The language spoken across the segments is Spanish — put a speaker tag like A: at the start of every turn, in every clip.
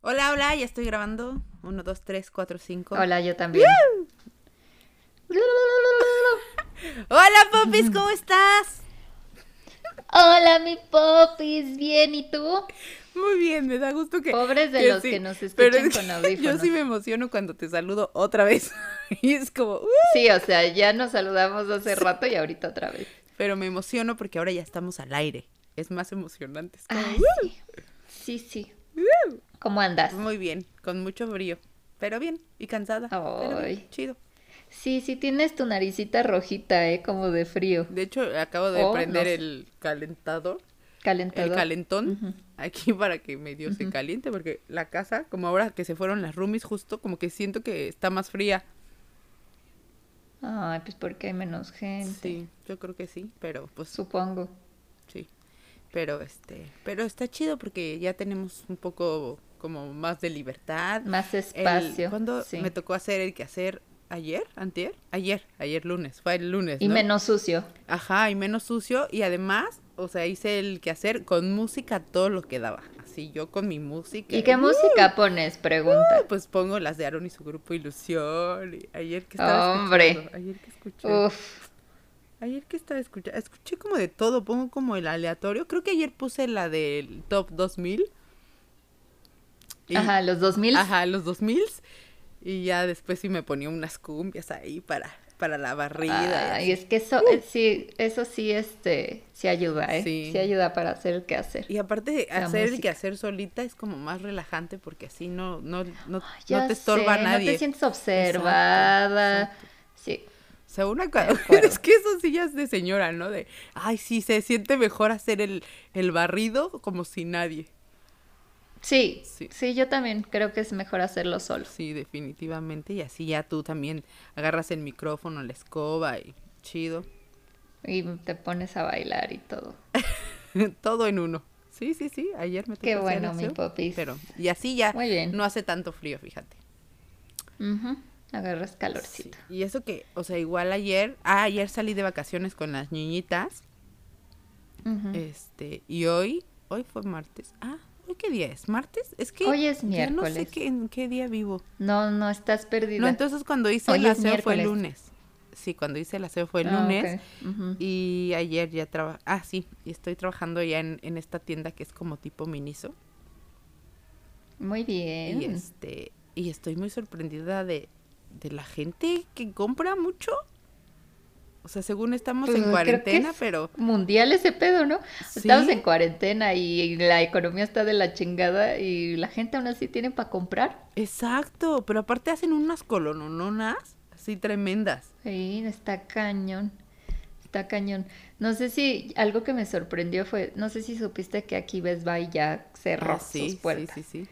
A: Hola, hola, ya estoy grabando. Uno, dos, tres, cuatro, cinco.
B: Hola, yo también.
A: Hola, Popis, ¿cómo estás?
B: Hola, mi popis, bien, ¿y tú?
A: Muy bien, me da gusto que.
B: Pobres de
A: que
B: los
A: sí,
B: que nos escuchan
A: es
B: con audífonos.
A: Yo sí me emociono cuando te saludo otra vez. y es como. "Uh",
B: Sí, o sea, ya nos saludamos hace rato y ahorita otra vez.
A: pero me emociono porque ahora ya estamos al aire. Es más emocionante. es como,
B: Ay, sí. Sí, sí.
A: "Uh".
B: ¿Cómo andas?
A: Muy bien, con mucho brío. Pero bien, y cansada. pero bien, chido.
B: Sí, sí tienes tu naricita rojita, ¿eh? Como de frío.
A: De hecho, acabo de
B: Oh,
A: prender
B: no
A: el calentador.
B: Calentador.
A: el calentón aquí para que medio se
B: Ujú.
A: caliente porque la casa, como ahora que se fueron las roomies justo, como que siento que está más fría.
B: Ay, pues porque hay menos gente.
A: Sí, yo creo que sí, pero pues
B: Supongo.
A: sí. Pero este, pero está chido porque ya tenemos un poco como más de libertad.
B: Más
A: El-
B: espacio.
A: ¿Cuándo
B: sí.
A: me tocó hacer el quehacer? ¿Ayer? ¿Antier? Ayer, ayer lunes, fue el lunes,
B: Y
A: ¿no?
B: menos sucio.
A: Ajá, y menos sucio y además, o sea, hice el quehacer con música todo lo que daba. Así yo con mi música.
B: ¿Y qué música pones? Pregunta.
A: Pues pongo las de Aaron y su grupo Ilusión. y ayer que estaba
B: Hombre.
A: escuchando. Ayer que escuché.
B: Uf.
A: Ayer que estaba escuchando. Escuché como de todo. Pongo como el aleatorio. Creo que ayer puse la del top 2000. Y-
B: Ajá, los 2000.
A: Ajá, los 2000. Y ya después sí me ponía unas cumbias ahí para, para la barrida.
B: Ay,
A: y,
B: es que eso, eh, sí, eso sí, este, sí ayuda, ¿eh?
A: Sí.
B: Sí. ayuda para hacer el quehacer.
A: y aparte de
B: La
A: hacer el
B: música.
A: quehacer solita es como más relajante porque así no, no, no, no te estorba
B: sé,
A: nadie.
B: No te sientes observada.
A: exacto.
B: Sí.
A: O sea, una es que eso sí ya es de señora, ¿no? De, ay, sí, se siente mejor hacer el, el barrido como si nadie.
B: Sí.
A: Sí.
B: Sí, yo también creo que es mejor hacerlo solo.
A: Sí, definitivamente. Y así ya tú también agarras el micrófono, la escoba y chido.
B: Y te pones a bailar y todo.
A: Todo en uno. Sí, sí, sí. Ayer me tocó
B: Qué bueno, mi popis.
A: Pero, y así ya
B: Muy bien.
A: no hace tanto frío, fíjate.
B: Ujú, Agarras
A: Sí.
B: calorcito.
A: Y eso que, o sea, igual ayer, ah, ayer salí de vacaciones con las niñitas. Este, y hoy, hoy fue martes. Ah, ¿hoy qué día es? ¿Martes? Es que
B: Hoy es
A: ya no sé
B: miércoles.
A: qué, en qué día vivo.
B: No, no, estás perdida.
A: No, entonces cuando hice
B: Hoy
A: el aseo fue el
B: miércoles.
A: lunes. Sí, cuando hice el aseo fue el
B: Ah,
A: lunes. Y ayer ya trabajé. Ah, sí, y estoy trabajando ya en, en esta tienda que es como tipo Miniso.
B: Muy bien.
A: Y este, y estoy muy sorprendida de, de la gente que compra mucho. O sea, según estamos
B: Pues,
A: en cuarentena,
B: es
A: pero
B: mundial ese pedo, ¿no?
A: Sí.
B: Estamos en cuarentena y la economía está de la chingada y la gente aún así tiene para comprar.
A: exacto, pero aparte hacen unas colonononas así tremendas.
B: Sí, está cañón. Está cañón. No sé si algo que me sorprendió fue, no sé si supiste que aquí Best Buy ya cerró
A: Ah, sí,
B: sus
A: sí,
B: puertas.
A: sí, sí.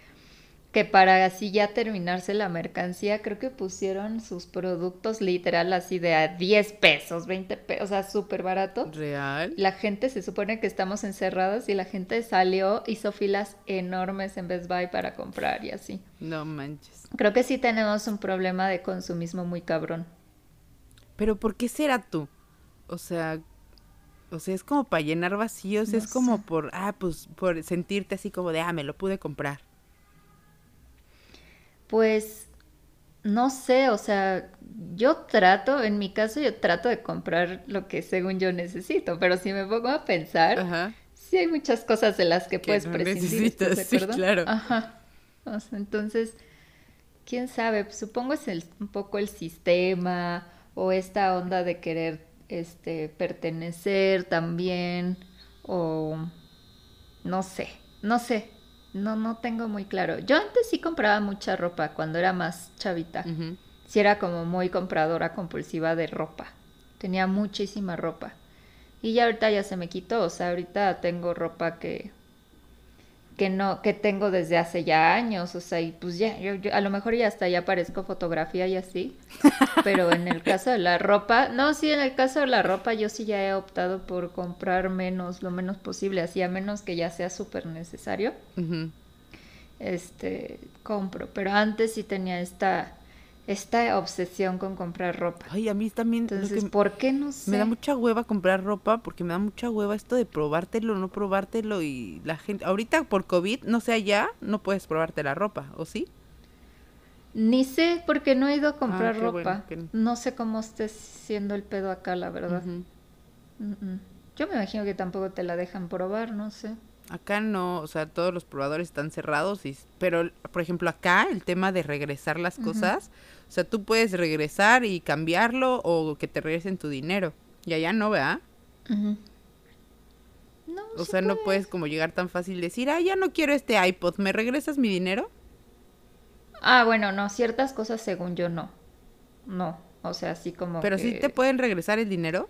B: Que para así ya terminarse la mercancía, creo que pusieron sus productos literal así de a 10 pesos, 20 pesos, o sea, súper barato.
A: Real.
B: La gente se supone que estamos encerrados y la gente salió, hizo filas enormes en Best Buy para comprar y así.
A: No manches.
B: Creo que sí tenemos un problema de consumismo muy cabrón.
A: Pero ¿por qué será tú? O sea, o sea, es como para llenar vacíos,
B: No
A: es como por, ah, pues por sentirte así como de, ah, me lo pude comprar.
B: Pues no sé, o sea, yo trato, en mi caso yo trato de comprar lo que según yo necesito, pero si me pongo a pensar,
A: Ajá.
B: sí hay muchas cosas de las que,
A: Que
B: puedes
A: no
B: prescindir, ¿estás
A: necesitas,
B: de
A: sí,
B: acuerdo?
A: claro.
B: Ajá. O sea, entonces, quién sabe, Pues, supongo es el- un poco el sistema o esta onda de querer este pertenecer también o no sé, no sé. No, no tengo muy claro. Yo antes sí compraba mucha ropa cuando era más chavita.
A: Ujú.
B: Sí era como muy compradora compulsiva de ropa. Tenía muchísima ropa. Y ya ahorita ya se me quitó. O sea, ahorita tengo ropa que que no que tengo desde hace ya años. O sea, y pues ya, yo, yo- a lo mejor ya hasta ya parezco fotografía y así. Pero en el caso de la ropa, no, sí, en el caso de la ropa yo sí ya he optado por comprar menos, lo menos posible, así a menos que ya sea súper necesario este, compro. Pero antes sí tenía esta, esta obsesión con comprar ropa.
A: Ay, a mí también.
B: Entonces, ¿por qué no sé?
A: Me da mucha hueva comprar ropa porque me da mucha hueva esto de probártelo, no probártelo y la gente. Ahorita por COVID, no sé allá, no puedes probarte la ropa, ¿o sí?
B: Ni sé porque no he ido a comprar
A: qué
B: ropa.
A: bueno que no.
B: Sé cómo esté siendo el pedo acá, la verdad. Mm, mm. Yo me imagino que tampoco te la dejan probar, no sé.
A: Acá no, o sea, todos los probadores están cerrados, y, pero por ejemplo acá el tema de regresar las cosas, o sea, tú puedes regresar y cambiarlo o que te regresen tu dinero. Y allá no, ¿verdad?
B: No,
A: O
B: sí
A: sea, no
B: puedes.
A: como llegar tan fácil y decir, ah, ya no quiero este iPod, ¿me regresas mi dinero?
B: Ah, bueno, no, ciertas cosas según yo no. No, o sea, así como
A: Pero sí
B: que-
A: te pueden regresar el dinero.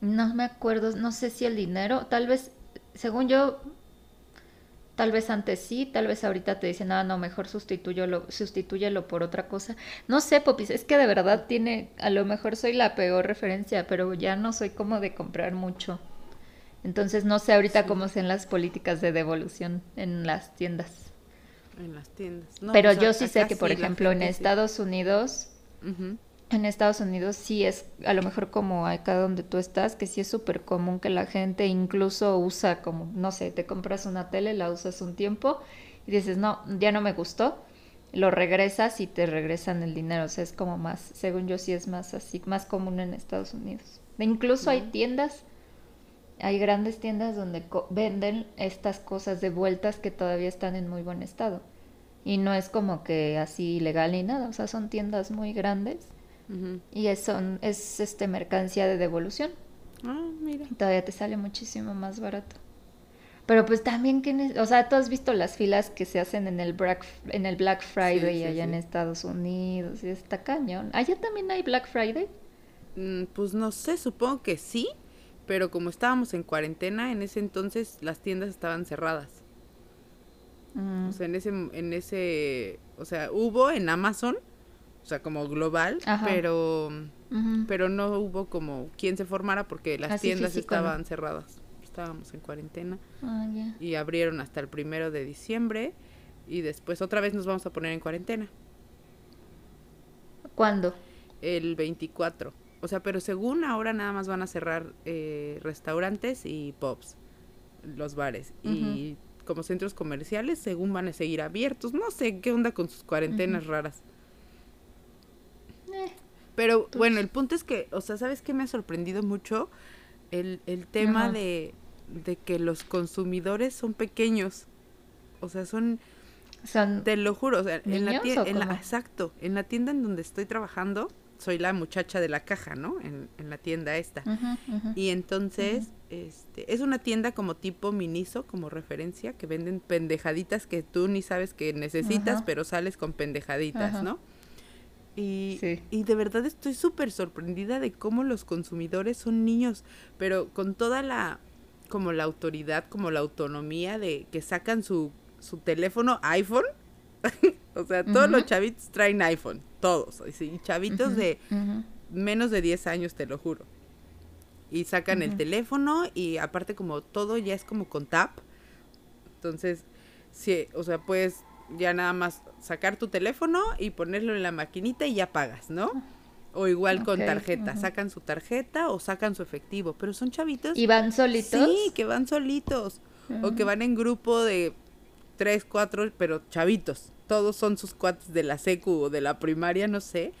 B: No me acuerdo, no sé si el dinero, tal vez, según yo, tal vez antes sí, tal vez ahorita te dicen, ah, no, mejor sustituyelo, sustitúyelo por otra cosa. No sé, Popis, es que de verdad tiene, a lo mejor soy la peor referencia, pero ya no soy como de comprar mucho. Entonces no sé ahorita cómo sean las políticas de devolución en las tiendas.
A: En las tiendas. No,
B: pero
A: pues,
B: yo sí sé que, por
A: sí,
B: ejemplo, en
A: sí.
B: Estados Unidos. En Estados Unidos sí es, a lo mejor como acá donde tú estás, que sí es súper común que la gente incluso usa como, no sé, te compras una tele, la usas un tiempo y dices, no, ya no me gustó, lo regresas y te regresan el dinero. O sea, es como más, según yo sí es más así, más común en Estados Unidos. E incluso hay tiendas, hay grandes tiendas donde co- venden estas cosas de vueltas que todavía están en muy buen estado. Y no es como que así ilegal ni nada, o sea, son tiendas muy grandes
A: Ujú.
B: y es, son, es este mercancía de devolución.
A: Ah, mira.
B: Y todavía te sale muchísimo más barato. Pero pues también que, o sea, tú has visto las filas que se hacen en el Black, en el Black Friday
A: sí,
B: allá en. Estados Unidos y está cañón. Allá también hay Black Friday.
A: Mm, Pues no sé, supongo que sí, pero como estábamos en cuarentena, en ese entonces las tiendas estaban cerradas.
B: Mm,
A: O sea, en ese, en ese, o sea, hubo en Amazon, o sea, como global,
B: Ajá.
A: pero, pero no hubo como quien se formara porque las
B: Así
A: tiendas
B: físico, ¿no?
A: estaban cerradas. Estábamos en cuarentena
B: Ah,
A: y abrieron hasta el primero de diciembre y después otra vez nos vamos a poner en cuarentena,
B: ¿Cuándo?
A: el 24. O sea, pero según ahora nada más van a cerrar eh, restaurantes y pubs, los bares. Y como centros comerciales, según van a seguir abiertos. No sé qué onda con sus cuarentenas raras.
B: Eh,
A: Pero
B: Pues-
A: bueno, el punto es que, o sea, ¿sabes qué me ha sorprendido mucho? El, el tema
B: Ajá.
A: de, de que los consumidores son pequeños. O sea, son,
B: son...
A: te lo juro, o sea, en la
B: ¿Niños
A: tienda, en la, exacto, en la tienda en donde estoy trabajando, soy la muchacha de la caja, ¿no? En, en la tienda esta. Y entonces, este, es una tienda como tipo Miniso, como referencia, que venden pendejaditas que tú ni sabes que necesitas, pero sales con pendejaditas. ¿no? Y,
B: Sí.
A: y de verdad estoy súper sorprendida de cómo los consumidores son niños, pero con toda la, como la autoridad, como la autonomía de que sacan su, su teléfono iPhone. o sea, todos los chavitos traen iPhone, todos. Y chavitos de menos de 10 años, te lo juro. Y sacan el teléfono y aparte como todo ya es como con tap. Entonces, sí, o sea, puedes ya nada más sacar tu teléfono y ponerlo en la maquinita y ya pagas, ¿no? O igual con tarjeta, sacan su tarjeta o sacan su efectivo, pero son chavitos.
B: ¿Y van solitos?
A: Sí, que van solitos. O que van en grupo de tres, cuatro, pero chavitos. Todos son sus cuates de la secu o de la primaria, no sé.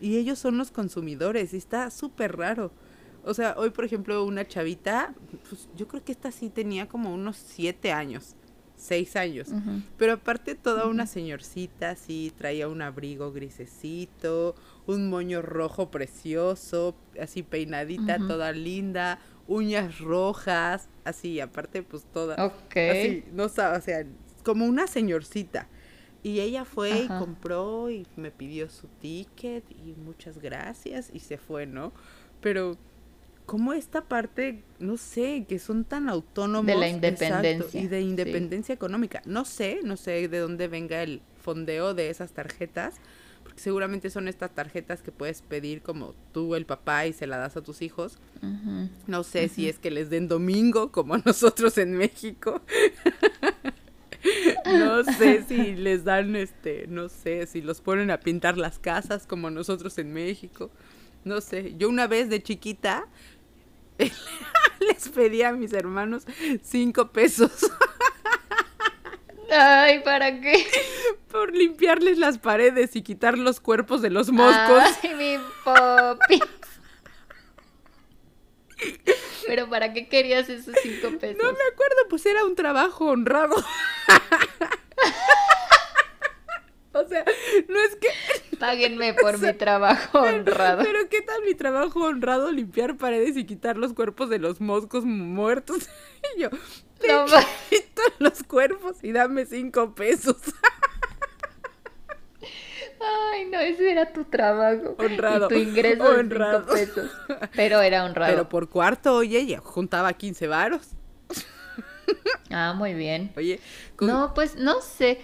A: Y ellos son los consumidores. Y está súper raro. O sea, hoy, por ejemplo, una chavita, pues yo creo que esta sí tenía como unos siete años, seis años. Pero aparte toda una señorcita, así, traía un abrigo grisecito, un moño rojo precioso, así peinadita, toda linda, uñas rojas, así, aparte pues toda,
B: Ok.
A: así, no sabe, o sea, como una señorcita. Y ella fue y compró y me pidió su ticket y muchas gracias y se fue, ¿no? Pero como esta parte, no sé, que son tan autónomos.
B: De la
A: exacto,
B: independencia,
A: y de
B: sí.
A: independencia económica. No sé, no sé de dónde venga el fondeo de esas tarjetas, porque seguramente son estas tarjetas que puedes pedir como tú, el papá, y se la das a tus hijos. No sé si es que les den domingo, como a nosotros en México. No sé si les dan, este, no sé, si los ponen a pintar las casas como nosotros en México. No sé, yo una vez de chiquita les pedí a mis hermanos cinco pesos.
B: Ay, ¿para qué?
A: Por limpiarles las paredes y quitar los cuerpos de los moscos.
B: Ay, mi popi. Pero ¿para qué querías esos cinco pesos?
A: No me acuerdo, pues era un trabajo honrado. o sea, no es que...
B: Páguenme por mi trabajo honrado.
A: Pero, ¿qué tal mi trabajo honrado? Limpiar paredes y quitar los cuerpos de los moscos muertos. y yo, no, quito los cuerpos y dame cinco pesos.
B: Ay, no, ese era tu trabajo.
A: Honrado.
B: Y tu ingreso honrado. de cinco pesos. Pero era honrado.
A: Pero por cuarto, oye, ya juntaba 15 varos.
B: Ah, muy bien.
A: Oye,
B: no, pues no sé.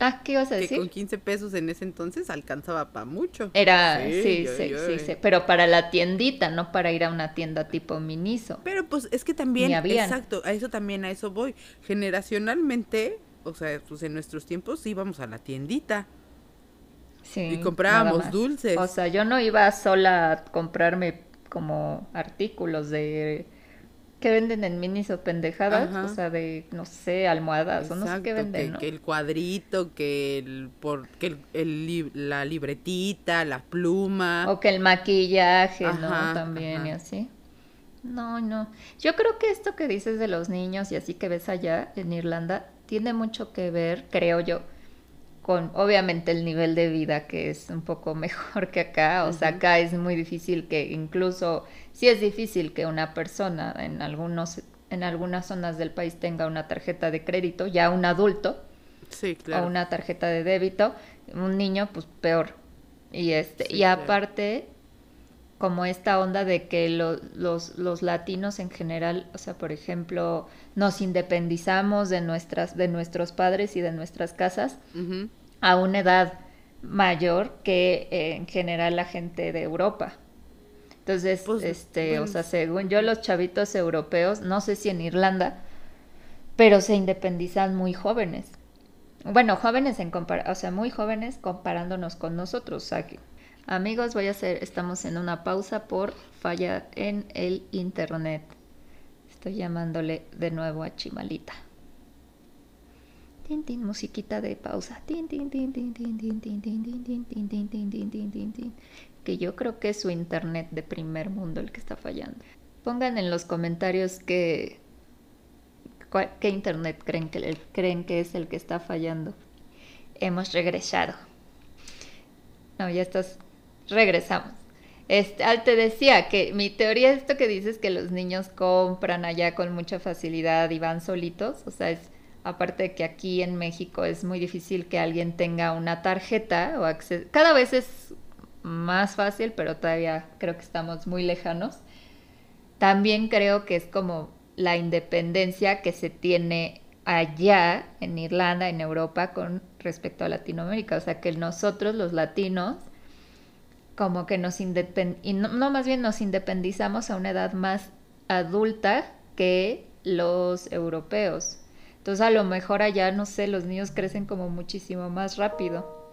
B: Ah, ¿qué ibas a decir?
A: Que con 15 pesos en ese entonces alcanzaba para mucho.
B: Era, sí, sí, sí, sí, pero para la tiendita, no para ir a una tienda tipo Miniso.
A: Pero pues es que también, exacto, a eso también, a eso voy. Generacionalmente, o sea, pues en nuestros tiempos íbamos a la tiendita y comprábamos dulces.
B: O sea, yo no iba sola a comprarme como artículos de que venden en minis o pendejadas, o sea, de no sé, almohadas o no sé qué venden,
A: que, el cuadrito, que el por que el, la libretita, la pluma
B: o que el maquillaje, ¿no? También y así. No, no. Yo creo que esto que dices de los niños y así que ves allá en Irlanda tiene mucho que ver, creo yo, con obviamente el nivel de vida que es un poco mejor que acá, o sea, acá es muy difícil que incluso, sí es difícil que una persona en algunos en algunas zonas del país tenga una tarjeta de crédito, ya un adulto,
A: sí, claro.
B: o una tarjeta de débito, un niño pues peor. Y este y aparte como esta onda de que los, los latinos en general, o sea, por ejemplo, nos independizamos de, nuestras, de nuestros padres y de nuestras casas a una edad mayor que eh, en general la gente de Europa. Entonces, pues, este, o sea, según yo, los chavitos europeos, no sé si en Irlanda, pero se independizan muy jóvenes. Bueno, jóvenes en compar o sea, muy jóvenes comparándonos con nosotros. aquí. Amigos, voy a hacer, estamos en una pausa por falla en el internet. Estoy llamándole de nuevo a Chimalita. Tin, tin, musiquita de pausa. Tin, tin, tin, tin, tin, tin, tin, tin, tin, tin, tin, tin, tin, tin, tin, tin. Que yo creo que es su internet de primer mundo el que está fallando. Pongan en los comentarios qué, qué internet creen que, creen que es el que está fallando. Hemos regresado. No, ya estás regresamos. Este, te decía que mi teoría es esto que dices que los niños compran allá con mucha facilidad y van solitos, o sea, es aparte de que aquí en México es muy difícil que alguien tenga una tarjeta o acceso, cada vez es más fácil, pero todavía creo que estamos muy lejanos. También creo que es como la independencia que se tiene allá en Irlanda, en Europa, con respecto a Latinoamérica, o sea, que nosotros los latinos como que nos independ y no, más bien nos independizamos a una edad más adulta que los europeos. Entonces a lo mejor allá, no sé, los niños crecen como muchísimo más rápido.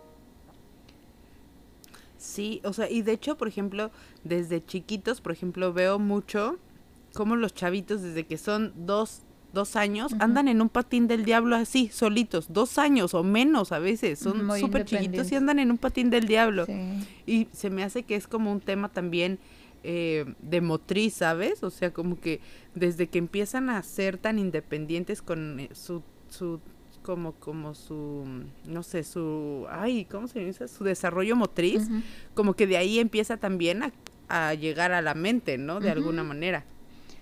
A: Sí, o sea, y de hecho, por ejemplo, desde chiquitos, por ejemplo, veo mucho como los chavitos desde que son dos, dos años, andan en un patín del diablo así, solitos, dos años o menos a veces, son súper chiquitos y andan en un patín del diablo. Y se me hace que es como un tema también eh, de motriz, ¿sabes? O sea, como que desde que empiezan a ser tan independientes con eh, su, su como como su no sé su ay cómo se dice su desarrollo motriz como que de ahí empieza también a, a llegar a la mente no de alguna manera.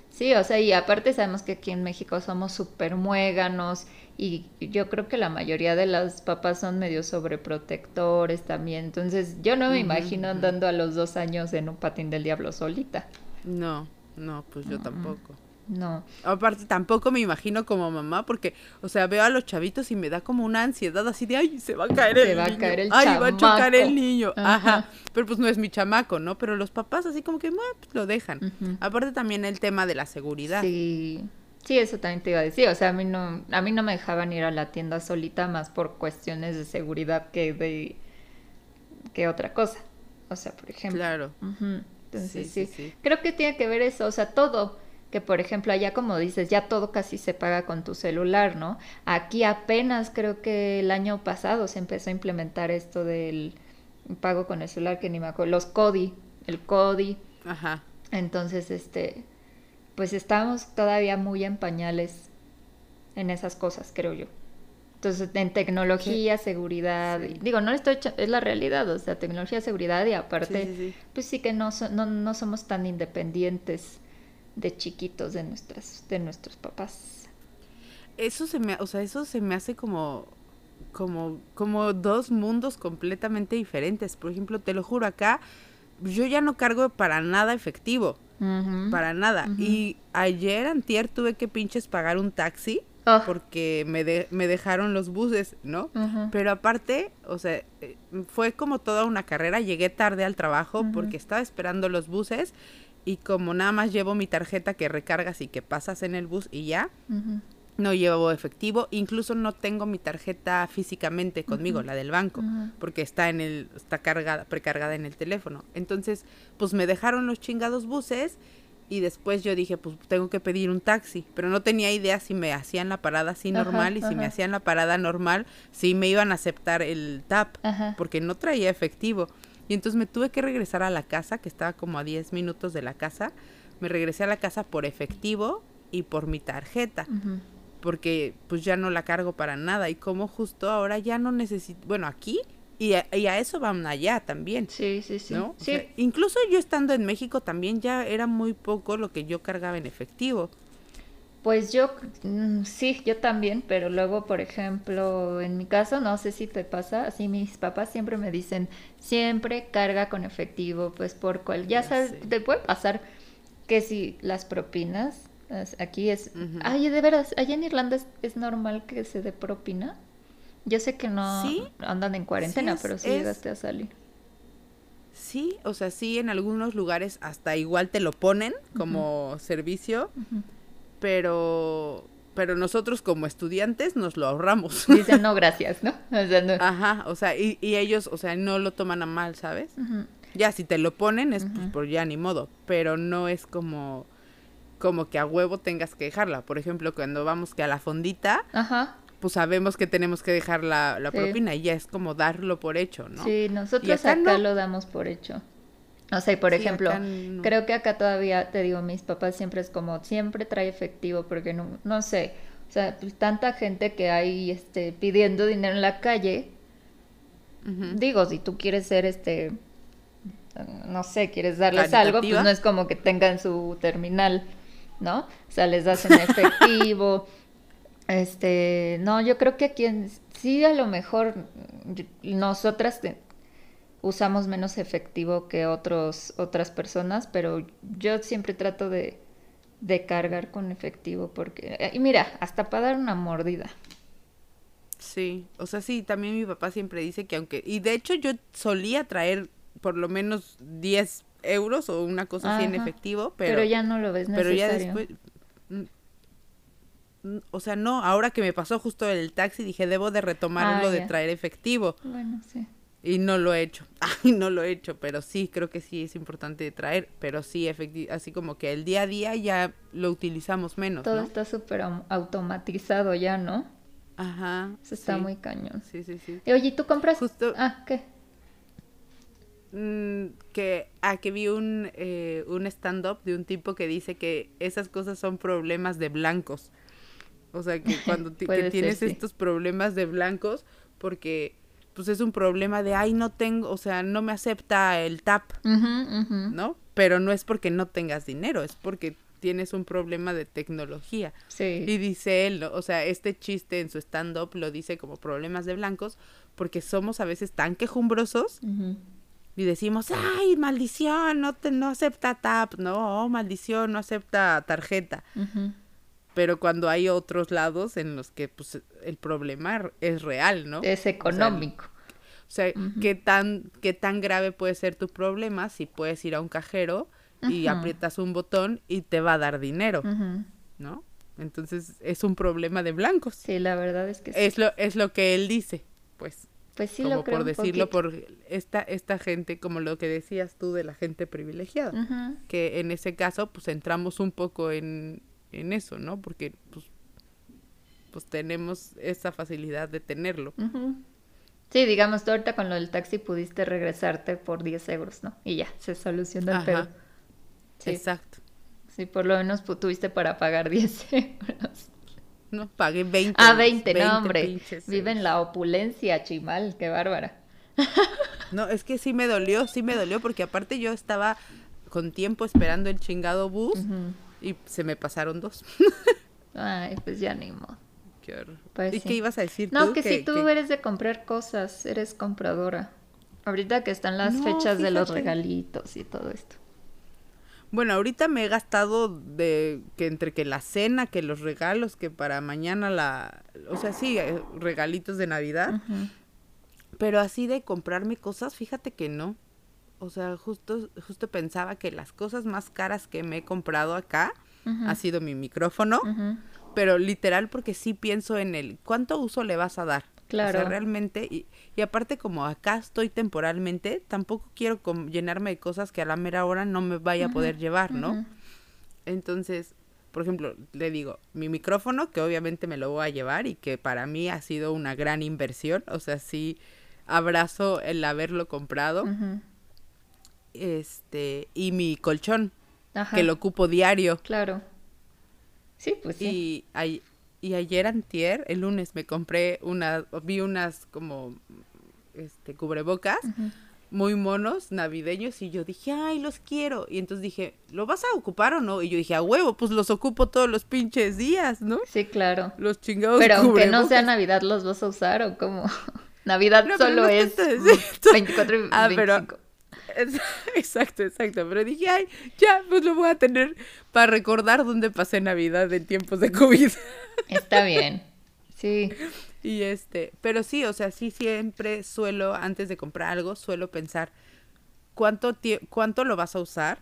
B: Sí, o sea, y aparte sabemos que aquí en México somos súper muéganos y yo creo que la mayoría de las papás son medio sobreprotectores también. Entonces, yo no me imagino andando a los dos años en un patín del diablo solita.
A: No, no, pues yo tampoco.
B: No.
A: Aparte, tampoco me imagino como mamá, porque, o sea, veo a los chavitos y me da como una ansiedad así de, ay, se va a caer el niño.
B: Se va a caer el
A: Ay, va a chocar el niño. Ajá. Pero pues no es mi chamaco, ¿no? Pero los papás así como que, pues, lo dejan. Aparte también el tema de la seguridad.
B: Sí. Sí, eso también te iba a decir. O sea, a mí no, a mí no me dejaban ir a la tienda solita más por cuestiones de seguridad que de que otra cosa. O sea, por ejemplo.
A: Claro.
B: Entonces, sí, Creo que tiene que ver eso, o sea, todo. Que por ejemplo, allá como dices, ya todo casi se paga con tu celular, ¿no? Aquí apenas creo que el año pasado se empezó a implementar esto del pago con el celular, que ni me acuerdo, los CODI, el CODI. Ajá. Entonces, este, pues estamos todavía muy en pañales en esas cosas, creo yo. Entonces, en tecnología, seguridad, digo, no estoy es la realidad, o sea, tecnología, seguridad y aparte, pues sí que no, no, no somos tan independientes de chiquitos de nuestras de nuestros papás.
A: Eso se me, o sea, eso se me hace como como como dos mundos completamente diferentes. Por ejemplo, te lo juro acá yo ya no cargo para nada efectivo. Para nada. Y ayer antier tuve que pinches pagar un taxi Ah. porque me, me dejaron los buses, ¿no? Pero aparte, o sea, eh, fue como toda una carrera, llegué tarde al trabajo porque estaba esperando los buses y como nada más llevo mi tarjeta que recargas y que pasas en el bus y ya, no llevo efectivo, incluso no tengo mi tarjeta físicamente conmigo, la del banco, porque está en el está cargada, precargada en el teléfono. Entonces, pues me dejaron los chingados buses y después yo dije, pues tengo que pedir un taxi, pero no tenía idea si me hacían la parada así normal y si me hacían la parada normal, si me iban a aceptar el tap, porque no traía efectivo. Y entonces me tuve que regresar a la casa, que estaba como a 10 minutos de la casa, me regresé a la casa por efectivo y por mi tarjeta. Porque pues ya no la cargo para nada y como justo ahora ya no necesito, bueno, aquí y a, eso van allá también.
B: Sí, sí, sí.
A: incluso yo estando en México también ya era muy poco lo que yo cargaba en efectivo.
B: Pues yo, mm, sí, yo también, pero luego, por ejemplo, en mi caso, no sé si te pasa, así mis papás siempre me dicen, siempre carga con efectivo, pues por cual, ya, sabes, te puede pasar que si las propinas, aquí es, ay, de veras, allá en Irlanda es normal que se dé propina. Yo sé que no andan en cuarentena, pero sí llegaste a salir.
A: Sí, o sea, sí, en algunos lugares hasta igual te lo ponen como servicio, pero pero nosotros como estudiantes nos lo ahorramos.
B: Dicen no, gracias, ¿no?
A: Ajá, o sea, y, y, ellos, o sea, no lo toman a mal, ¿sabes? Ya, si te lo ponen es pues, por ya ni modo, pero no es como como que a huevo tengas que dejarla. Por ejemplo, cuando vamos que a la fondita, Ajá pues sabemos que tenemos que dejar la, propina y ya es como darlo por hecho, ¿no?
B: Sí, nosotros acá, lo damos por hecho. O sea, por ejemplo, creo que acá todavía, te digo, mis papás siempre es como, siempre trae efectivo porque no, no sé, o sea, pues tanta gente que hay este, pidiendo dinero en la calle, digo, si tú quieres ser este, no sé, quieres darles algo, pues no es como que tengan su terminal, ¿no? O sea, les das en efectivo. Este, no, yo creo que aquí en, sí a lo mejor nosotras usamos menos efectivo que otros, otras personas, pero yo siempre trato de, de cargar con efectivo porque, y mira, hasta para dar una mordida.
A: Sí, o sea, sí, también mi papá siempre dice que aunque, y de hecho yo solía traer por lo menos 10 euros o una cosa así en efectivo, pero...
B: Pero ya no lo ves necesario. Pero ya después,
A: o sea, no, ahora que me pasó justo el taxi, dije, debo de retomar ah, lo de traer efectivo.
B: Bueno, sí.
A: Y no lo he hecho, ay, no lo he hecho, pero sí, creo que sí es importante traer, pero sí, así como que el día a día ya lo utilizamos menos.
B: Todo está súper automatizado ya, ¿no?
A: Ajá.
B: Eso está muy cañón.
A: Sí, sí, sí.
B: Y, oye, ¿tú compras? Justo... Ah, ¿qué?
A: Mm, que, ah, que vi un, eh, un stand-up de un tipo que dice que esas cosas son problemas de blancos. O sea, que cuando tienes estos problemas de blancos, porque pues es un problema de, ay, no tengo, o sea, no me acepta el TAP, ¿no? Pero no es porque no tengas dinero, es porque tienes un problema de tecnología.
B: Sí.
A: Y dice él, o sea, este chiste en su stand-up lo dice como problemas de blancos, porque somos a veces tan quejumbrosos y decimos, ay, maldición, no, te, no acepta TAP, no, maldición, no acepta tarjeta pero cuando hay otros lados en los que pues el problema es real, ¿no?
B: Es económico.
A: O sea, ¿qué, tan, ¿qué tan grave puede ser tu problema si puedes ir a un cajero y aprietas un botón y te va a dar dinero, ¿no? Entonces es un problema de blancos.
B: Sí, la verdad es que sí.
A: Es lo, es lo que él dice, pues.
B: Pues sí,
A: como
B: lo creo
A: por decirlo, por esta, esta gente, como lo que decías tú de la gente privilegiada. Que en ese caso, pues entramos un poco en, en eso, ¿no? Porque pues, pues tenemos esa facilidad de tenerlo.
B: Sí, digamos, tú ahorita con lo del taxi pudiste regresarte por 10 euros, ¿no? Y ya, se solucionó el pedo. Sí,
A: Exacto.
B: sí, por lo menos tuviste para pagar 10 euros.
A: No, pagué 20.
B: Ah,
A: euros,
B: 20, no,
A: 20
B: hombre. Vive en la opulencia, chimal, qué bárbara.
A: No, es que sí me dolió, sí me dolió, porque aparte yo estaba con tiempo esperando el chingado bus. Y se me pasaron dos.
B: Ay, pues ya ni modo.
A: Qué horror.
B: Pues
A: ¿Y
B: sí.
A: qué ibas a decir
B: No,
A: tú?
B: que, si tú eres de comprar cosas, eres compradora. Ahorita que están las
A: No,
B: fechas de los regalitos y todo esto.
A: Bueno, ahorita me he gastado de que entre que la cena, que los regalos, que para mañana la... O sea, sí, eh, regalitos de Navidad. Pero así de comprarme cosas, fíjate que no. O sea, justo, justo pensaba que las cosas más caras que me he comprado acá ha sido mi micrófono. Pero literal porque sí pienso en el cuánto uso le vas a dar. O sea,
B: Claro.
A: realmente, y, y aparte como acá estoy temporalmente, tampoco quiero llenarme de cosas que a la mera hora no me vaya a poder llevar, ¿no? Entonces, por ejemplo, le digo, mi micrófono, que obviamente me lo voy a llevar y que para mí ha sido una gran inversión, o sea, sí abrazo el haberlo comprado. Este, y mi colchón,
B: Ajá.
A: que lo ocupo diario.
B: Claro. Sí, pues sí.
A: Y, ay- y ayer antier, el lunes, me compré una, vi unas como, este, cubrebocas muy monos, navideños, y yo dije, ay, los quiero. Y entonces dije, ¿lo vas a ocupar o no? Y yo dije, a huevo, pues los ocupo todos los pinches días, ¿no?
B: Sí, claro.
A: Los chingados
B: Pero aunque no sea. Navidad, ¿los vas a usar o cómo? Navidad
A: No,
B: solo
A: no
B: es
A: tanto,
B: mm,
A: sí.
B: 24 y
A: Ah, pero-
B: 25.
A: Es- Exacto, exacto. Pero dije, ay, ya, pues lo voy a tener para recordar dónde pasé Navidad en tiempos de COVID.
B: Está bien. Sí.
A: Y este, pero sí, o sea, sí siempre suelo, antes de comprar algo, suelo pensar cuánto cuánto lo vas a usar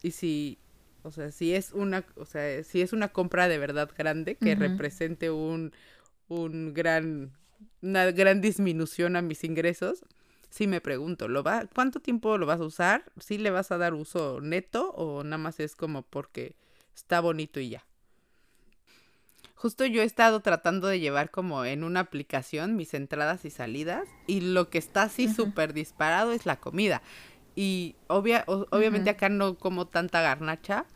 A: y si, o sea, si es una, o sea, si es una compra de verdad grande que represente un, un gran, una gran disminución a mis ingresos, sí me pregunto, ¿lo va, cuánto tiempo lo vas a usar? ¿Sí le vas a dar uso neto o nada más es como porque está bonito y ya? Justo yo he estado tratando de llevar como en una aplicación mis entradas y salidas y lo que está así
B: Ujú.
A: súper disparado es la comida. Y obvia, o- obviamente acá no como tanta garnacha,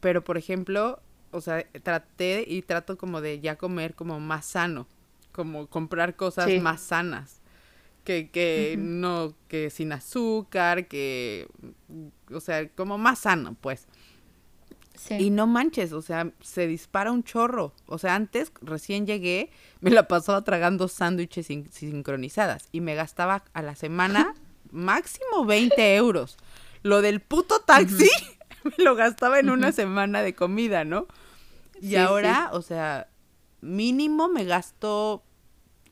A: pero por ejemplo, o sea, traté y trato como de ya comer como más sano, como comprar cosas
B: Sí.
A: más sanas. Que, que no, que sin azúcar, que, o sea, como más sano, pues.
B: Sí.
A: Y no manches, o sea, se dispara un chorro. O sea, antes, recién llegué, me la pasaba tragando sándwiches sin- sincronizadas y me gastaba a la semana máximo 20 euros. Lo del puto taxi me lo gastaba en una semana de comida, ¿no? Y
B: Sí,
A: ahora, o sea, mínimo me gasto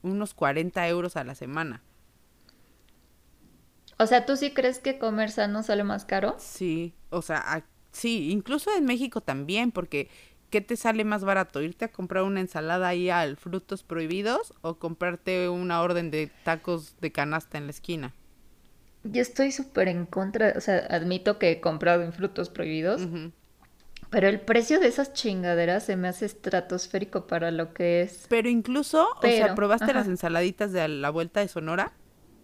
A: unos 40 euros a la semana.
B: O sea, ¿tú sí crees que comer sano sale más caro?
A: Sí, o sea, a- sí, incluso en México también, porque ¿qué te sale más barato? ¿Irte a comprar una ensalada ahí al Frutos Prohibidos o comprarte una orden de tacos de canasta en la esquina?
B: Yo estoy súper en contra, o sea, admito que he comprado en frutos prohibidos, pero el precio de esas chingaderas se me hace estratosférico para lo que es.
A: Pero incluso, o sea, ¿probaste
B: ajá.
A: las ensaladitas de la vuelta de Sonora?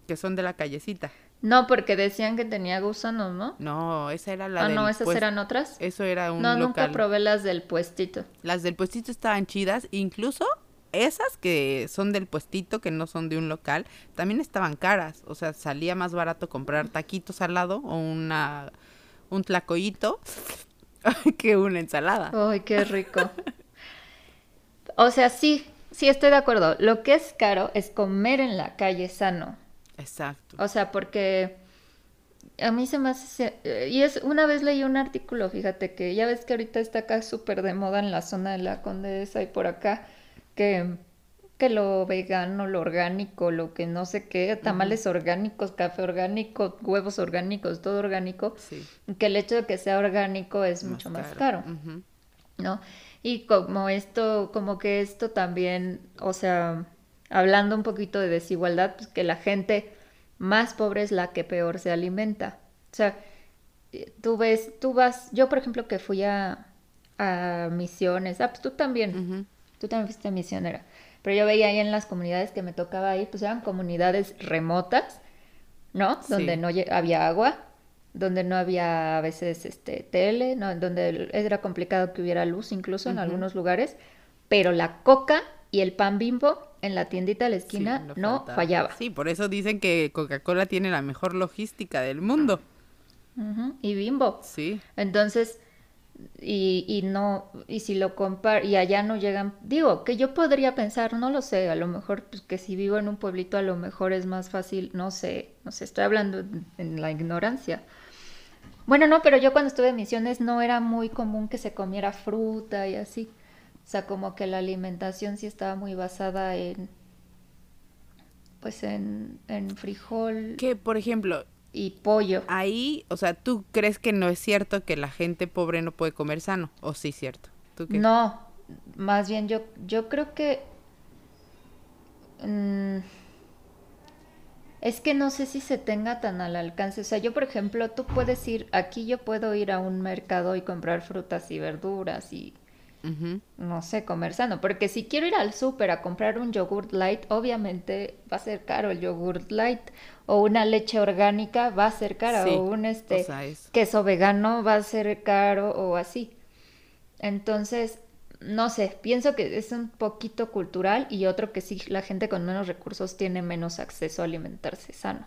A: Que son de la callecita.
B: No, porque decían que tenía gusanos, ¿no?
A: No, esa era la
B: Ah,
A: del
B: no, esas
A: pues-
B: eran otras.
A: Eso era un
B: No, nunca probé las del puestito.
A: Las del puestito estaban chidas, incluso esas que son del puestito, que no son de un local, también estaban caras. O sea, salía más barato comprar taquitos al lado o una un tlacoyito que una ensalada.
B: Ay, qué rico. O sea, sí, sí estoy de acuerdo. Lo que es caro es comer en la calle sano.
A: Exacto.
B: O sea, porque a mí se me hace... eh, Y es, una vez leí un artículo, fíjate, que ya ves que ahorita está acá súper de moda en la zona de la Condesa y por acá, que, que lo vegano, lo orgánico, lo que no sé qué, tamales orgánicos, café orgánico, huevos orgánicos, todo orgánico,
A: Sí.
B: que el hecho de que sea orgánico es mucho más caro. ¿no? Y como esto, como que esto también, o sea, hablando un poquito de desigualdad, pues que la gente más pobre es la que peor se alimenta. O sea, eh, tú ves, tú vas, yo por ejemplo que fui a, a misiones, ah, pues tú también, tú también fuiste misionera, pero yo veía ahí en las comunidades que me tocaba ir, pues eran comunidades remotas, ¿no? Donde no había agua, donde no había a veces este tele, ¿no? donde era complicado que hubiera luz incluso en algunos lugares, pero la coca y el pan bimbo en la tiendita de la esquina no, fallaba.
A: Sí, por eso dicen que Coca-Cola tiene la mejor logística del mundo.
B: Y bimbo.
A: Sí.
B: Entonces, y, y no, y si lo compar y allá no llegan, digo, que yo podría pensar, no lo sé, a lo mejor pues, que si vivo en un pueblito a lo mejor es más fácil, no sé, no sé, estoy hablando en la ignorancia. Bueno, no, pero yo cuando estuve en misiones no era muy común que se comiera fruta y así. O sea, como que la alimentación sí estaba muy basada en, pues en, en frijol.
A: Que, por ejemplo,
B: y pollo.
A: Ahí, o sea, ¿tú crees que no es cierto que la gente pobre no puede comer sano? ¿O sí es cierto?
B: No, más bien yo, yo creo que... Mm, es que no sé si se tenga tan al alcance. O sea, yo, por ejemplo, tú puedes ir, aquí yo puedo ir a un mercado y comprar frutas y verduras y no sé, comer sano. Porque si quiero ir al súper a comprar un yogurt light, obviamente va a ser caro el yogurt light. O una leche orgánica va a ser cara. o un este queso vegano va a ser caro o así. Entonces, no sé, pienso que es un poquito cultural y otro que sí, la gente con menos recursos tiene menos acceso a alimentarse sano.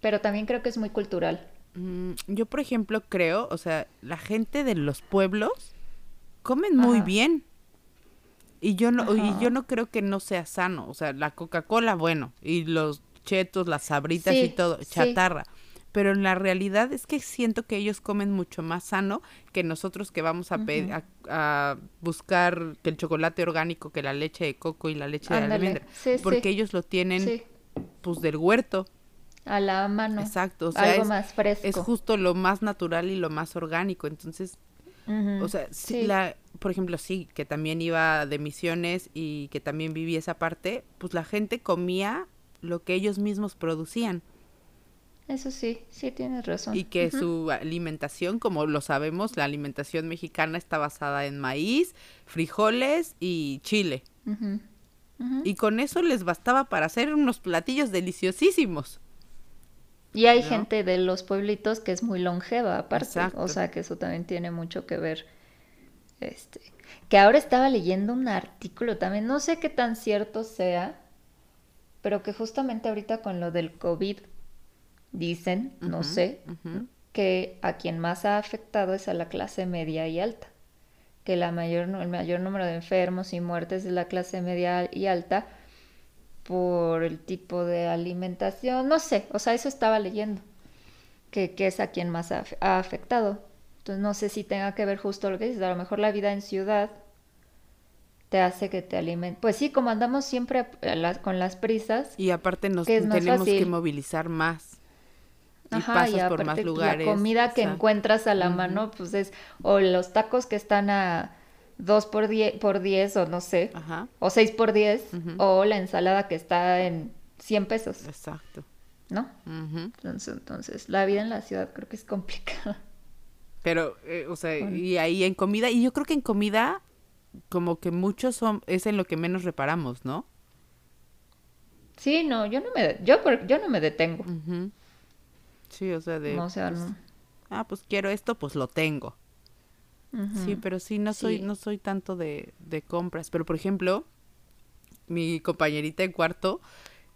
B: Pero también creo que es muy cultural.
A: Mm, yo, por ejemplo, creo, o sea, la gente de los pueblos comen muy bien. Y yo no, y yo no creo que no sea sano. O sea, la Coca-Cola, bueno, y los chetos, las sabritas y todo, chatarra. Pero en la realidad es que siento que ellos comen mucho más sano que nosotros que vamos a, a, buscar que el chocolate orgánico, que la leche de coco y la leche de almendra. porque ellos lo tienen pues del huerto.
B: A la mano.
A: Exacto. O sea, Algo más fresco. Es justo lo más natural y lo más orgánico. Entonces, o sea, sí. la, por ejemplo, sí, que también iba de misiones y que también vivía esa parte, pues la gente comía lo que ellos mismos producían.
B: Eso sí, sí tienes razón.
A: Y que su alimentación, como lo sabemos, la alimentación mexicana está basada en maíz, frijoles y chile. Y con eso les bastaba para hacer unos platillos deliciosísimos.
B: Y hay gente de los pueblitos que es muy longeva aparte, o sea que eso también tiene mucho que ver. Este, que ahora estaba leyendo un artículo también, no sé qué tan cierto sea, pero que justamente ahorita con lo del COVID dicen, no sé, que a quien más ha afectado es a la clase media y alta, que la mayor, el mayor número de enfermos y muertes de la clase media y alta por el tipo de alimentación, no sé, o sea, eso estaba leyendo, que, es a quien más ha, afectado. Entonces no sé si tenga que ver justo lo que dices, a lo mejor la vida en ciudad te hace que te alimentes. Pues sí, como andamos siempre con las prisas.
A: Y aparte nos tenemos que movilizar más. Y pasas por más lugares.
B: La comida que encuentras a la mano, pues es, o los tacos que están a 2 por 10 por diez, o no sé, o 6 por 10 o la ensalada que está en 100 pesos.
A: Exacto.
B: ¿No? entonces, entonces, la vida en la ciudad creo que es complicada.
A: Pero, eh, o sea, y ahí en comida, y yo creo que en comida, como que muchos son, es en lo que menos reparamos, ¿no?
B: Sí, no, yo no me, yo, yo no me detengo.
A: Sí, o sea, de...
B: No, o sea,
A: pues,
B: no.
A: Ah, pues quiero esto, pues lo tengo. Sí, pero sí, no soy, no soy tanto de, de, compras. Pero, por ejemplo, mi compañerita en cuarto,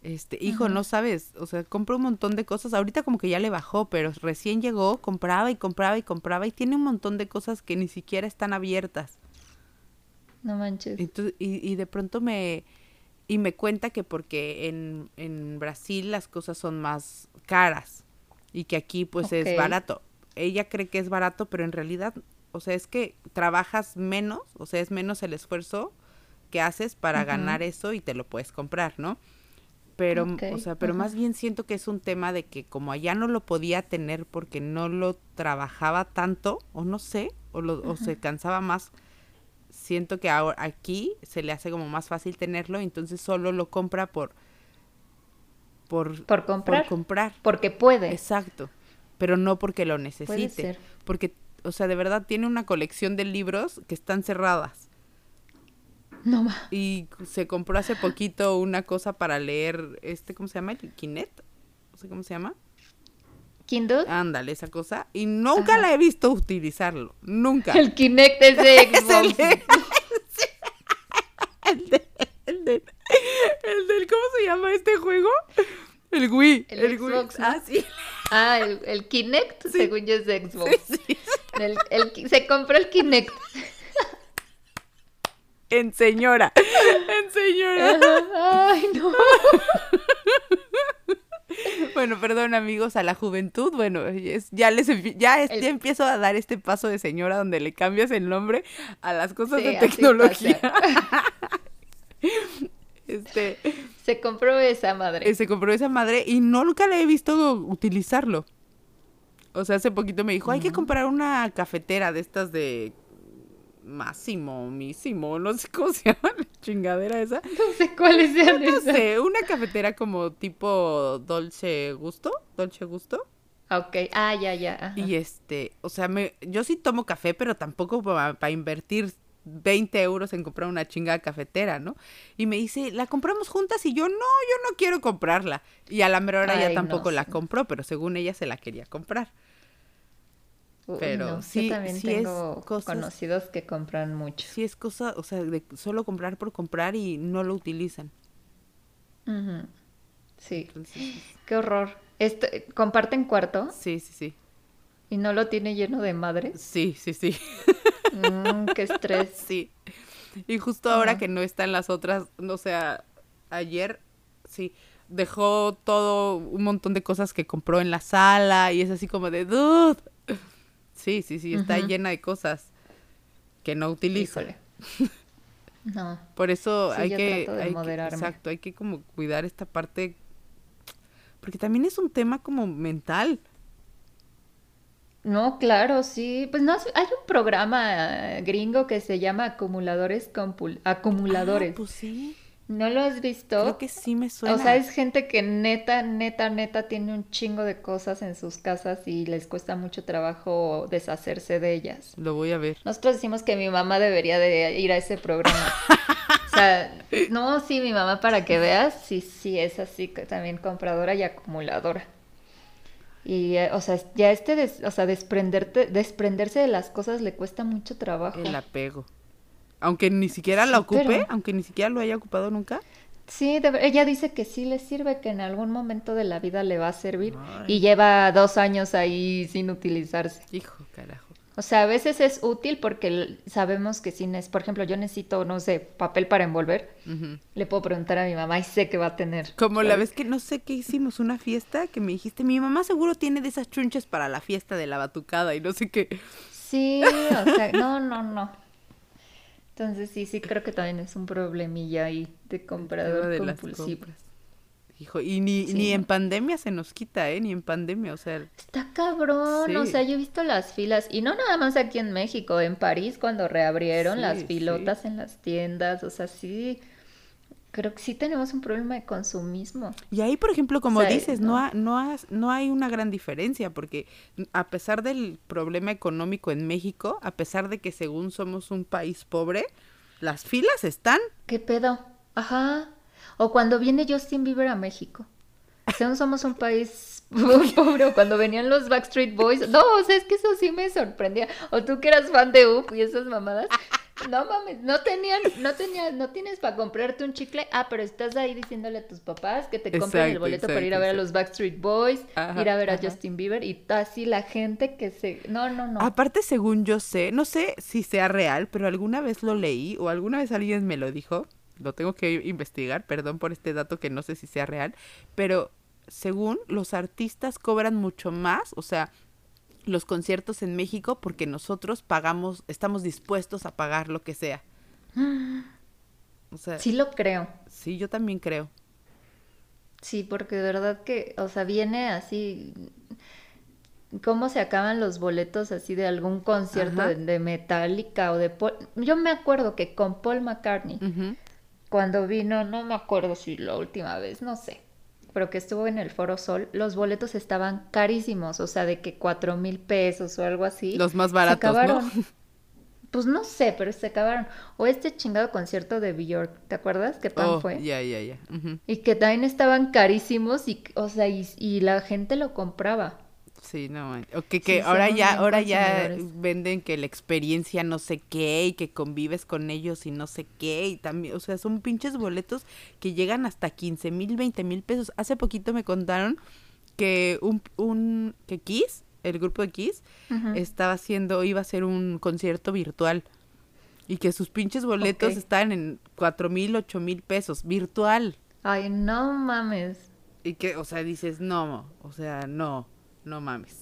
A: este, hijo, no sabes, o sea, compra un montón de cosas. Ahorita como que ya le bajó, pero recién llegó, compraba y compraba y compraba y tiene un montón de cosas que ni siquiera están abiertas.
B: No manches.
A: Entonces, y, y de pronto me, y me cuenta que porque en, en Brasil las cosas son más caras y que aquí pues es barato. Ella cree que es barato, pero en realidad o sea, es que trabajas menos, o sea, es menos el esfuerzo que haces para ganar eso y te lo puedes comprar, ¿no? Pero, o sea, pero más bien siento que es un tema de que como allá no lo podía tener porque no lo trabajaba tanto, o no sé, o, lo, o se cansaba más siento que ahora aquí se le hace como más fácil tenerlo, entonces solo lo compra por por,
B: por comprar.
A: por comprar.
B: Porque puede.
A: Exacto. Pero no porque lo necesite.
B: Puede ser.
A: Porque, o sea, de verdad tiene una colección de libros que están cerradas.
B: No ma.
A: Y se compró hace poquito una cosa para leer, este, ¿cómo se llama? ¿El Kinet? No sé cómo se llama.
B: Kindle.
A: Ándale, esa cosa. Y nunca
B: Ajá.
A: la he visto utilizarlo. Nunca.
B: El Kinect es de
A: Es el
B: Xbox.
A: de- el de- el de- el del, ¿cómo se llama este juego? El Wii.
B: El
A: Wii.
B: Xbox, ¿no?
A: Ah, sí.
B: Ah, el, el Kinect, según yo, es de Xbox.
A: Sí, sí.
B: El- el se compró el Kinect.
A: En señora. En señora.
B: Ay, no.
A: Bueno, perdón amigos, a la juventud, bueno, es- ya les ya, es-
B: El-
A: ya empiezo a dar este paso de señora donde le cambias el nombre a las cosas
B: Sí,
A: de tecnología. este,
B: Se compró esa madre.
A: eh, se compró esa madre y no nunca la he visto utilizarlo. O sea, hace poquito me dijo, hay que comprar una cafetera de estas de Máximo, Mísimo, no sé cómo se llama la chingadera esa.
B: No sé cuáles sean
A: No
B: esas.
A: sé, una cafetera como tipo Dolce Gusto, Dolce Gusto.
B: Ok, ah, ya, ya. ajá.
A: Y este, o sea, me, yo sí tomo café, pero tampoco para invertir 20 euros en comprar una chingada cafetera, ¿no? Y me dice, ¿la compramos juntas? Y yo, no, yo no quiero comprarla. Y a la mera hora ya tampoco
B: no,
A: la compró, pero según ella se la quería comprar. Pero
B: no,
A: sí-
B: Yo también
A: sí es
B: tengo
A: cosas-
B: conocidos que compran mucho.
A: Sí es cosa, o sea, de solo comprar por comprar y no lo utilizan.
B: Sí,
A: Entonces,
B: qué horror. Este, comparten cuarto
A: sí, sí, sí.
B: y no lo tiene lleno de madres.
A: Sí, sí, sí.
B: Mm, qué estrés.
A: Sí. Y justo ahora que no están las otras, no sé, a- ayer, sí, dejó todo un montón de cosas que compró en la sala y es así como de, dude. Sí, sí, sí, está llena de cosas que no utiliza.
B: Híjole. No.
A: Por eso
B: Sí,
A: hay que, hay que-
B: moderarme.
A: exacto, hay que como cuidar esta parte, porque también es un tema como mental.
B: No, claro, sí. Pues no, hay un programa gringo que se llama Acumuladores Compul- Acumuladores.
A: Ah, pues sí,
B: ¿No lo has visto?
A: creo que sí me suena.
B: O sea, es gente que neta, neta, neta tiene un chingo de cosas en sus casas y les cuesta mucho trabajo deshacerse de ellas.
A: Lo voy a ver.
B: Nosotros decimos que mi mamá debería de ir a ese programa. O sea, no, sí, mi mamá para que veas, sí, sí, es así, también compradora y acumuladora. Y, eh, o sea, ya este, des- o sea, desprenderte, desprenderse de las cosas le cuesta mucho trabajo.
A: El apego. Aunque ni siquiera la ocupe,
B: pero-
A: aunque ni siquiera lo haya ocupado nunca.
B: Sí, de ella dice que sí le sirve, que en algún momento de la vida le va a servir
A: Ay.
B: y lleva dos años ahí sin utilizarse.
A: Hijo, carajo.
B: O sea, a veces es útil porque sabemos que si, por ejemplo, yo necesito, no sé, papel para envolver, le puedo preguntar a mi mamá y sé que va a tener.
A: Como la vez que no sé qué hicimos, una fiesta, que me dijiste, mi mamá seguro tiene de esas chunches para la fiesta de la batucada y no sé qué.
B: Sí, o sea, no, no, no. Entonces sí, sí, creo que también es un problemilla ahí de comprador
A: de
B: compulsivo.
A: Hijo, y ni,
B: Sí,
A: ni en pandemia se nos quita, ¿eh? Ni en pandemia, o sea,
B: Está cabrón, o sea, yo he visto las filas, y no nada más aquí en México, en París cuando reabrieron
A: Sí,
B: las filotas en las tiendas, o sea, sí, creo que sí tenemos un problema de consumismo.
A: Y ahí, por ejemplo, como
B: O sea,
A: dices, no,
B: no.
A: ha- no, hay una gran diferencia, porque a pesar del problema económico en México, a pesar de que según somos un país pobre, las filas están.
B: ¿Qué pedo? Ajá. O cuando viene Justin Bieber a México. Según somos un país pobre, o cuando venían los Backstreet Boys. No, o sea, es que eso sí me sorprendía. O tú que eras fan de UP y esas mamadas. No mames, no tenían, no tenían, no tienes para comprarte un chicle. Ah, pero estás ahí diciéndole a tus papás que te compren el
A: Exacto,
B: boleto para ir a ver a los Backstreet Boys,
A: Ajá,
B: ir a ver a. Justin Bieber y así la gente que se. No, no, no.
A: Aparte, según yo sé, no sé si sea real, pero alguna vez lo leí o alguna vez alguien me lo dijo. Lo tengo que investigar, perdón por este dato que no sé si sea real, pero según los artistas cobran mucho más, o sea, los conciertos en México porque nosotros pagamos, estamos dispuestos a pagar lo que sea. O sea, sí,
B: Sí lo creo.
A: yo también creo.
B: Sí, porque de verdad que, o sea, viene así. cómo se acaban los boletos así de algún concierto de, de Metallica o de Paul. Yo me acuerdo que con Paul McCartney, cuando vino, no me acuerdo si la última vez, no sé, pero que estuvo en el Foro Sol, los boletos estaban carísimos, o sea, de que cuatro mil pesos o algo así.
A: Los más
B: Se
A: baratos, ¿no?
B: acabaron. Pues no sé, pero se acabaron. O este chingado concierto de Bjork, ¿te acuerdas que Pan
A: Oh,
B: fue?
A: ya, ya, ya.
B: Y que también estaban carísimos y, o sea, y, y la gente lo compraba.
A: Sí, no. O que, que
B: Sí,
A: ahora ya, ahora ya venden que la experiencia no sé qué y que convives con ellos y no sé qué y también, o sea, son pinches boletos que llegan hasta 15 mil, 20 mil pesos. Hace poquito me contaron que un, un, que Kiss, el grupo de Kiss, estaba haciendo, iba a hacer un concierto virtual y que sus pinches boletos estaban en 4 mil, 8 mil pesos, virtual.
B: Ay, no mames.
A: Y que, o sea, dices, no, o sea, no, no mames.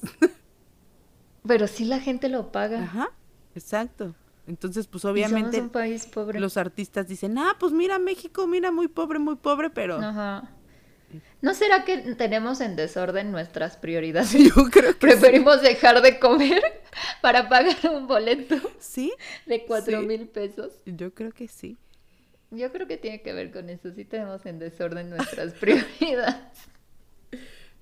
B: Pero sí la gente lo paga.
A: Ajá, exacto. Entonces, pues obviamente
B: un país pobre.
A: los artistas dicen, ah, pues mira México, mira muy pobre, muy pobre, pero
B: Ajá. ¿No será que tenemos en desorden nuestras prioridades?
A: yo creo que
B: Preferimos dejar de comer para pagar un boleto
A: sí,
B: de cuatro
A: Sí.
B: mil pesos.
A: yo creo que sí.
B: Yo creo que tiene que ver con eso. Sí tenemos en desorden nuestras prioridades.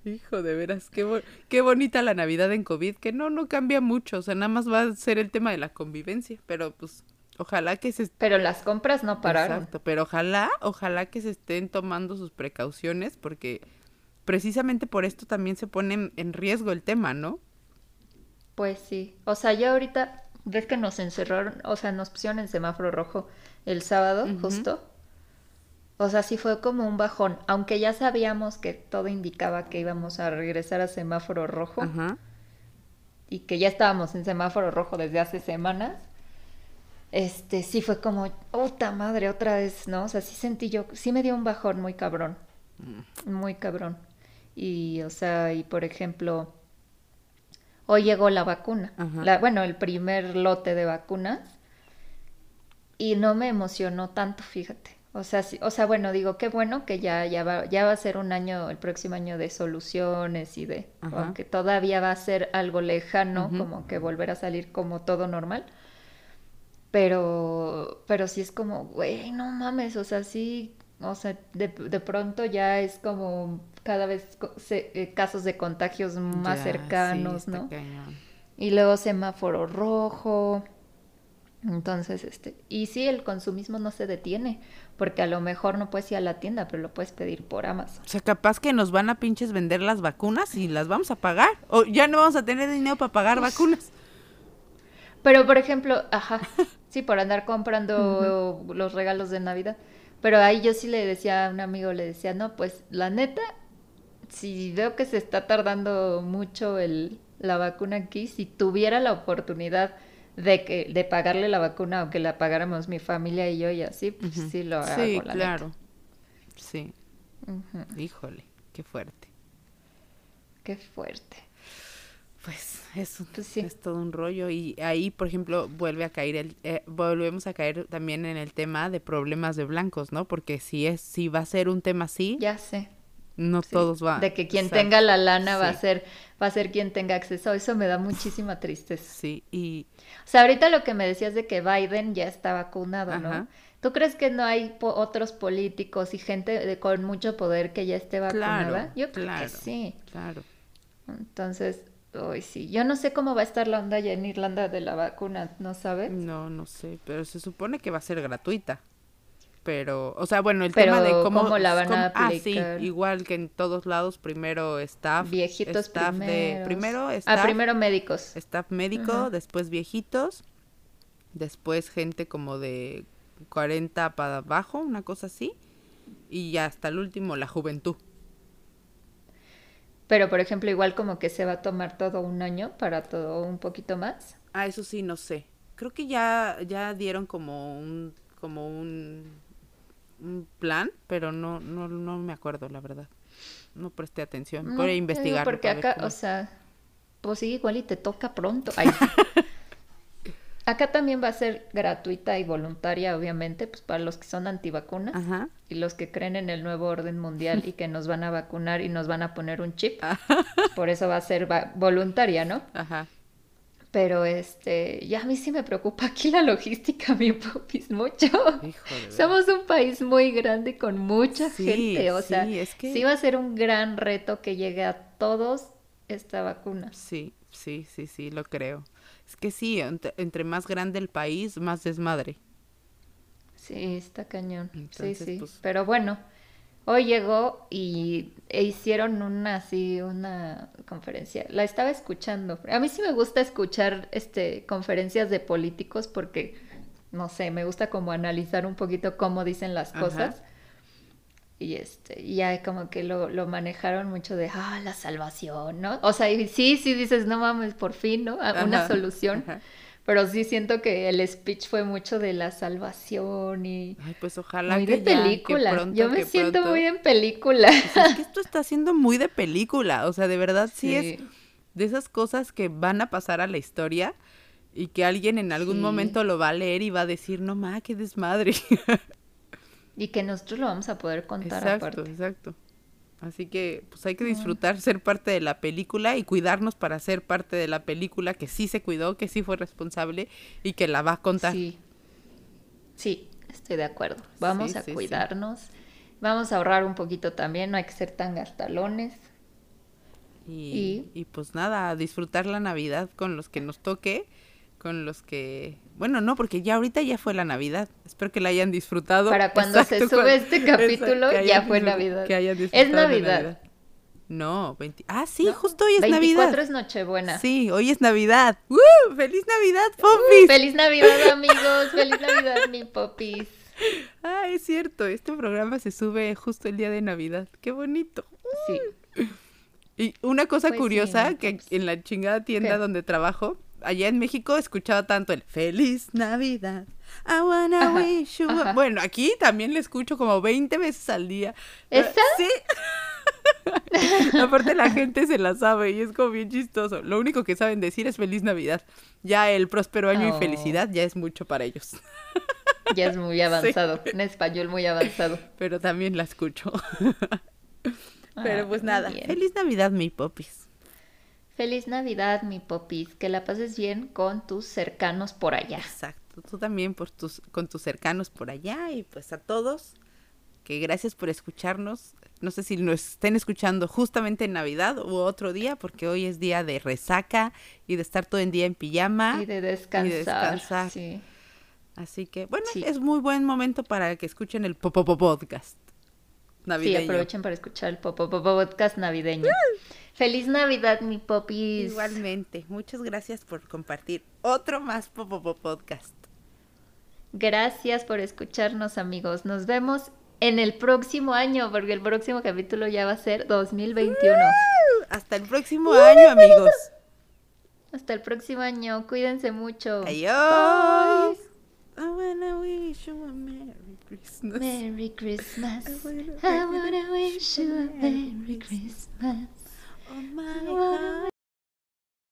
A: Hijo, de veras, qué, bo- qué bonita la Navidad en COVID, que no, no cambia mucho, o sea, nada más va a ser el tema de la convivencia, pero pues ojalá que se
B: Pero las compras no pararon.
A: Exacto, pero ojalá, ojalá que se estén tomando sus precauciones, porque precisamente por esto también se pone en- riesgo el tema, ¿no?
B: Pues sí. O sea, ya ahorita, ves que nos encerraron, o sea, nos pusieron en semáforo rojo el sábado, justo. O sea, sí fue como un bajón, aunque ya sabíamos que todo indicaba que íbamos a regresar a semáforo rojo
A: Ajá.
B: y que ya estábamos en semáforo rojo desde hace semanas. Este, sí fue como, puta madre, otra vez, ¿no? O sea, sí sentí yo, sí me dio un bajón muy cabrón, muy cabrón. Y, o sea, y por ejemplo, hoy llegó la vacuna, la, bueno, el primer lote de vacunas, y no me emocionó tanto, fíjate. O sea, sí, o sea, bueno, digo, qué bueno que ya, ya va, ya va a ser un año, el próximo año de soluciones y de,
A: Ajá.
B: aunque todavía va a ser algo lejano, como que volver a salir como todo normal. Pero, pero sí es como, güey, no mames, o sea, sí, o sea, de, de pronto ya es como cada vez se- eh, casos de contagios más
A: Ya,
B: cercanos,
A: sí,
B: ¿no?
A: cañón.
B: Y luego semáforo rojo. Entonces, este, y sí, el consumismo no se detiene, porque a lo mejor no puedes ir a la tienda, pero lo puedes pedir por Amazon.
A: O sea, capaz que nos van a pinches vender las vacunas y las vamos a pagar. O ya no vamos a tener dinero para pagar vacunas.
B: Pero, por ejemplo, ajá, sí, por andar comprando los regalos de Navidad. Pero ahí yo sí le decía a un amigo, le decía, no, pues la neta, si veo que se está tardando mucho el, la vacuna aquí, si tuviera la oportunidad de que de pagarle la vacuna o que la pagáramos mi familia y yo y así, pues sí lo hago,
A: Sí,
B: la
A: claro. Sí, híjole, qué fuerte.
B: Qué fuerte.
A: Pues eso
B: Pues sí.
A: es todo un rollo y ahí, por ejemplo, vuelve a caer el, eh, volvemos a caer también en el tema de problemas de blancos, ¿no? Porque si es, si va a ser un tema así,
B: Ya sé.
A: No
B: sí.
A: todos van.
B: De que quien tenga la lana va a ser, va a ser quien tenga acceso. Eso me da muchísima tristeza.
A: Sí, y
B: O sea, ahorita lo que me decías de que Biden ya está vacunado, ¿no? ¿Tú crees que no hay po- otros políticos y gente de- con mucho poder que ya esté vacunada?
A: Claro,
B: Yo creo
A: claro.
B: que sí.
A: claro.
B: Entonces, hoy sí. Yo no sé cómo va a estar la onda ya en Irlanda de la vacuna, ¿no sabes?
A: No, no sé, pero se supone que va a ser gratuita. Pero, o sea, bueno, el
B: Pero,
A: tema de cómo,
B: ¿cómo la van a
A: Ah, sí,
B: aplicar?
A: igual que en todos lados, primero staff,
B: Viejitos
A: staff de primero
B: Ah,
A: staff,
B: primero médicos.
A: staff médico,
B: Ajá.
A: después viejitos, después gente como de 40 para abajo, una cosa así, y ya hasta el último la juventud.
B: Pero, por ejemplo, igual como que se va a tomar todo un año para todo un poquito más.
A: Ah, eso sí, no sé. Creo que ya, ya dieron como un, como un, un plan, pero no, no, no me acuerdo, la verdad. No presté atención.
B: No,
A: Voy a
B: te digo
A: investigar.
B: Porque acá, o sea, pues sí, igual y te toca pronto. Ay, Acá también va a ser gratuita y voluntaria, obviamente, pues para los que son antivacunas
A: Ajá.
B: y los que creen en el nuevo orden mundial y que nos van a vacunar y nos van a poner un chip. Por eso va a ser va- voluntaria, ¿no?
A: Ajá.
B: Pero este, ya a mí sí me preocupa aquí la logística, mi popis, mucho.
A: Híjole.
B: Somos un país muy grande con mucha
A: Sí,
B: gente, o sea,
A: sí, es que-
B: sí va a ser un gran reto que llegue a todos esta vacuna.
A: Sí, sí, sí, sí, lo creo. Es que sí, entre, entre más grande el país, más desmadre.
B: Sí, está cañón.
A: Entonces,
B: sí, sí.
A: pues-
B: Pero bueno, hoy llegó y e hicieron una así, una conferencia. La estaba escuchando. A mí sí me gusta escuchar este conferencias de políticos porque no sé, me gusta como analizar un poquito cómo dicen las
A: Ajá.
B: cosas. Y este, y ya como que lo, lo manejaron mucho de ah, la salvación, ¿no? O sea, y sí, sí dices, no mames, por fin, ¿no? Una
A: Ajá,
B: solución.
A: ajá.
B: Pero sí siento que el speech fue mucho de la salvación y
A: Ay, pues ojalá
B: muy
A: que
B: de
A: ya, que
B: película.
A: pronto,
B: Yo me siento
A: pronto.
B: muy en película.
A: Pues es que esto está siendo muy de película, o sea, de verdad sí, es de esas cosas que van a pasar a la historia y que alguien en algún
B: Sí.
A: momento lo va a leer y va a decir, no ma, qué desmadre.
B: Y que nosotros lo vamos a poder contar
A: exacto,
B: aparte.
A: exacto. Así que pues hay que disfrutar ser parte de la película y cuidarnos para ser parte de la película que sí se cuidó, que sí fue responsable y que la va a contar.
B: Sí. Sí, estoy de acuerdo. Vamos
A: Sí,
B: a
A: sí, sí.
B: cuidarnos. Vamos a ahorrar un poquito también, no hay que ser tan gastalones.
A: Y, y pues nada, a disfrutar la Navidad con los que nos toque, con los que... Bueno, no, porque ya ahorita ya fue la Navidad. Espero que la hayan disfrutado.
B: Para cuando se sube
A: cuando-
B: este capítulo, ya fue Navidad.
A: que hayan
B: Es
A: disfrutado
B: Navidad.
A: No, 20... Ah, sí,
B: ¿no?
A: justo hoy es
B: 24
A: Navidad.
B: es Nochebuena.
A: Sí, hoy es Navidad. ¡Uh! ¡Feliz Navidad, popis!
B: Feliz Navidad, amigos. Feliz Navidad, mi popis.
A: Ah, es cierto, este programa se sube justo el día de Navidad. ¡Qué bonito!
B: Sí.
A: Y una cosa
B: Pues sí,
A: curiosa, que en la chingada tienda
B: ¿Qué?
A: donde trabajo, allá en México escuchaba tanto el Feliz Navidad. I wanna
B: Ajá,
A: wish you a-".
B: ajá.
A: Bueno, aquí también le escucho como 20 veces al día.
B: ¿Esa?
A: Sí. Aparte la gente se la sabe y es como bien chistoso. Lo único que saben decir es Feliz Navidad. Ya el próspero año
B: Oh.
A: y felicidad ya es mucho para ellos.
B: Ya es muy avanzado. Un español muy avanzado.
A: Pero también la escucho. Pero
B: Ah,
A: pues nada,
B: bien.
A: Feliz Navidad, mi popis.
B: Feliz Navidad, mi popis. Que la pases bien con tus cercanos por allá.
A: Exacto, tú también por tus, con tus cercanos por allá y pues a todos, que gracias por escucharnos. No sé si nos estén escuchando justamente en Navidad u otro día, porque hoy es día de resaca y de estar todo el día en pijama.
B: Y de descansar.
A: descansar.
B: Sí.
A: Así que, bueno,
B: Sí.
A: es muy buen momento para que escuchen el Popopo Podcast
B: Sí,
A: navideño.
B: aprovechen para escuchar el Popo Popo podcast navideño. Feliz Navidad, mi popis.
A: Igualmente, muchas gracias por compartir otro más Popopo Podcast.
B: Gracias por escucharnos, amigos. Nos vemos en el próximo año, porque el próximo capítulo ya va a ser 2021.
A: Hasta el próximo año, amigos.
B: Hasta el próximo año. Cuídense mucho.
A: Adiós. I wanna wish you a Merry Christmas.
B: Merry Christmas.
A: I wanna
B: wish you a Merry Christmas.
A: on oh my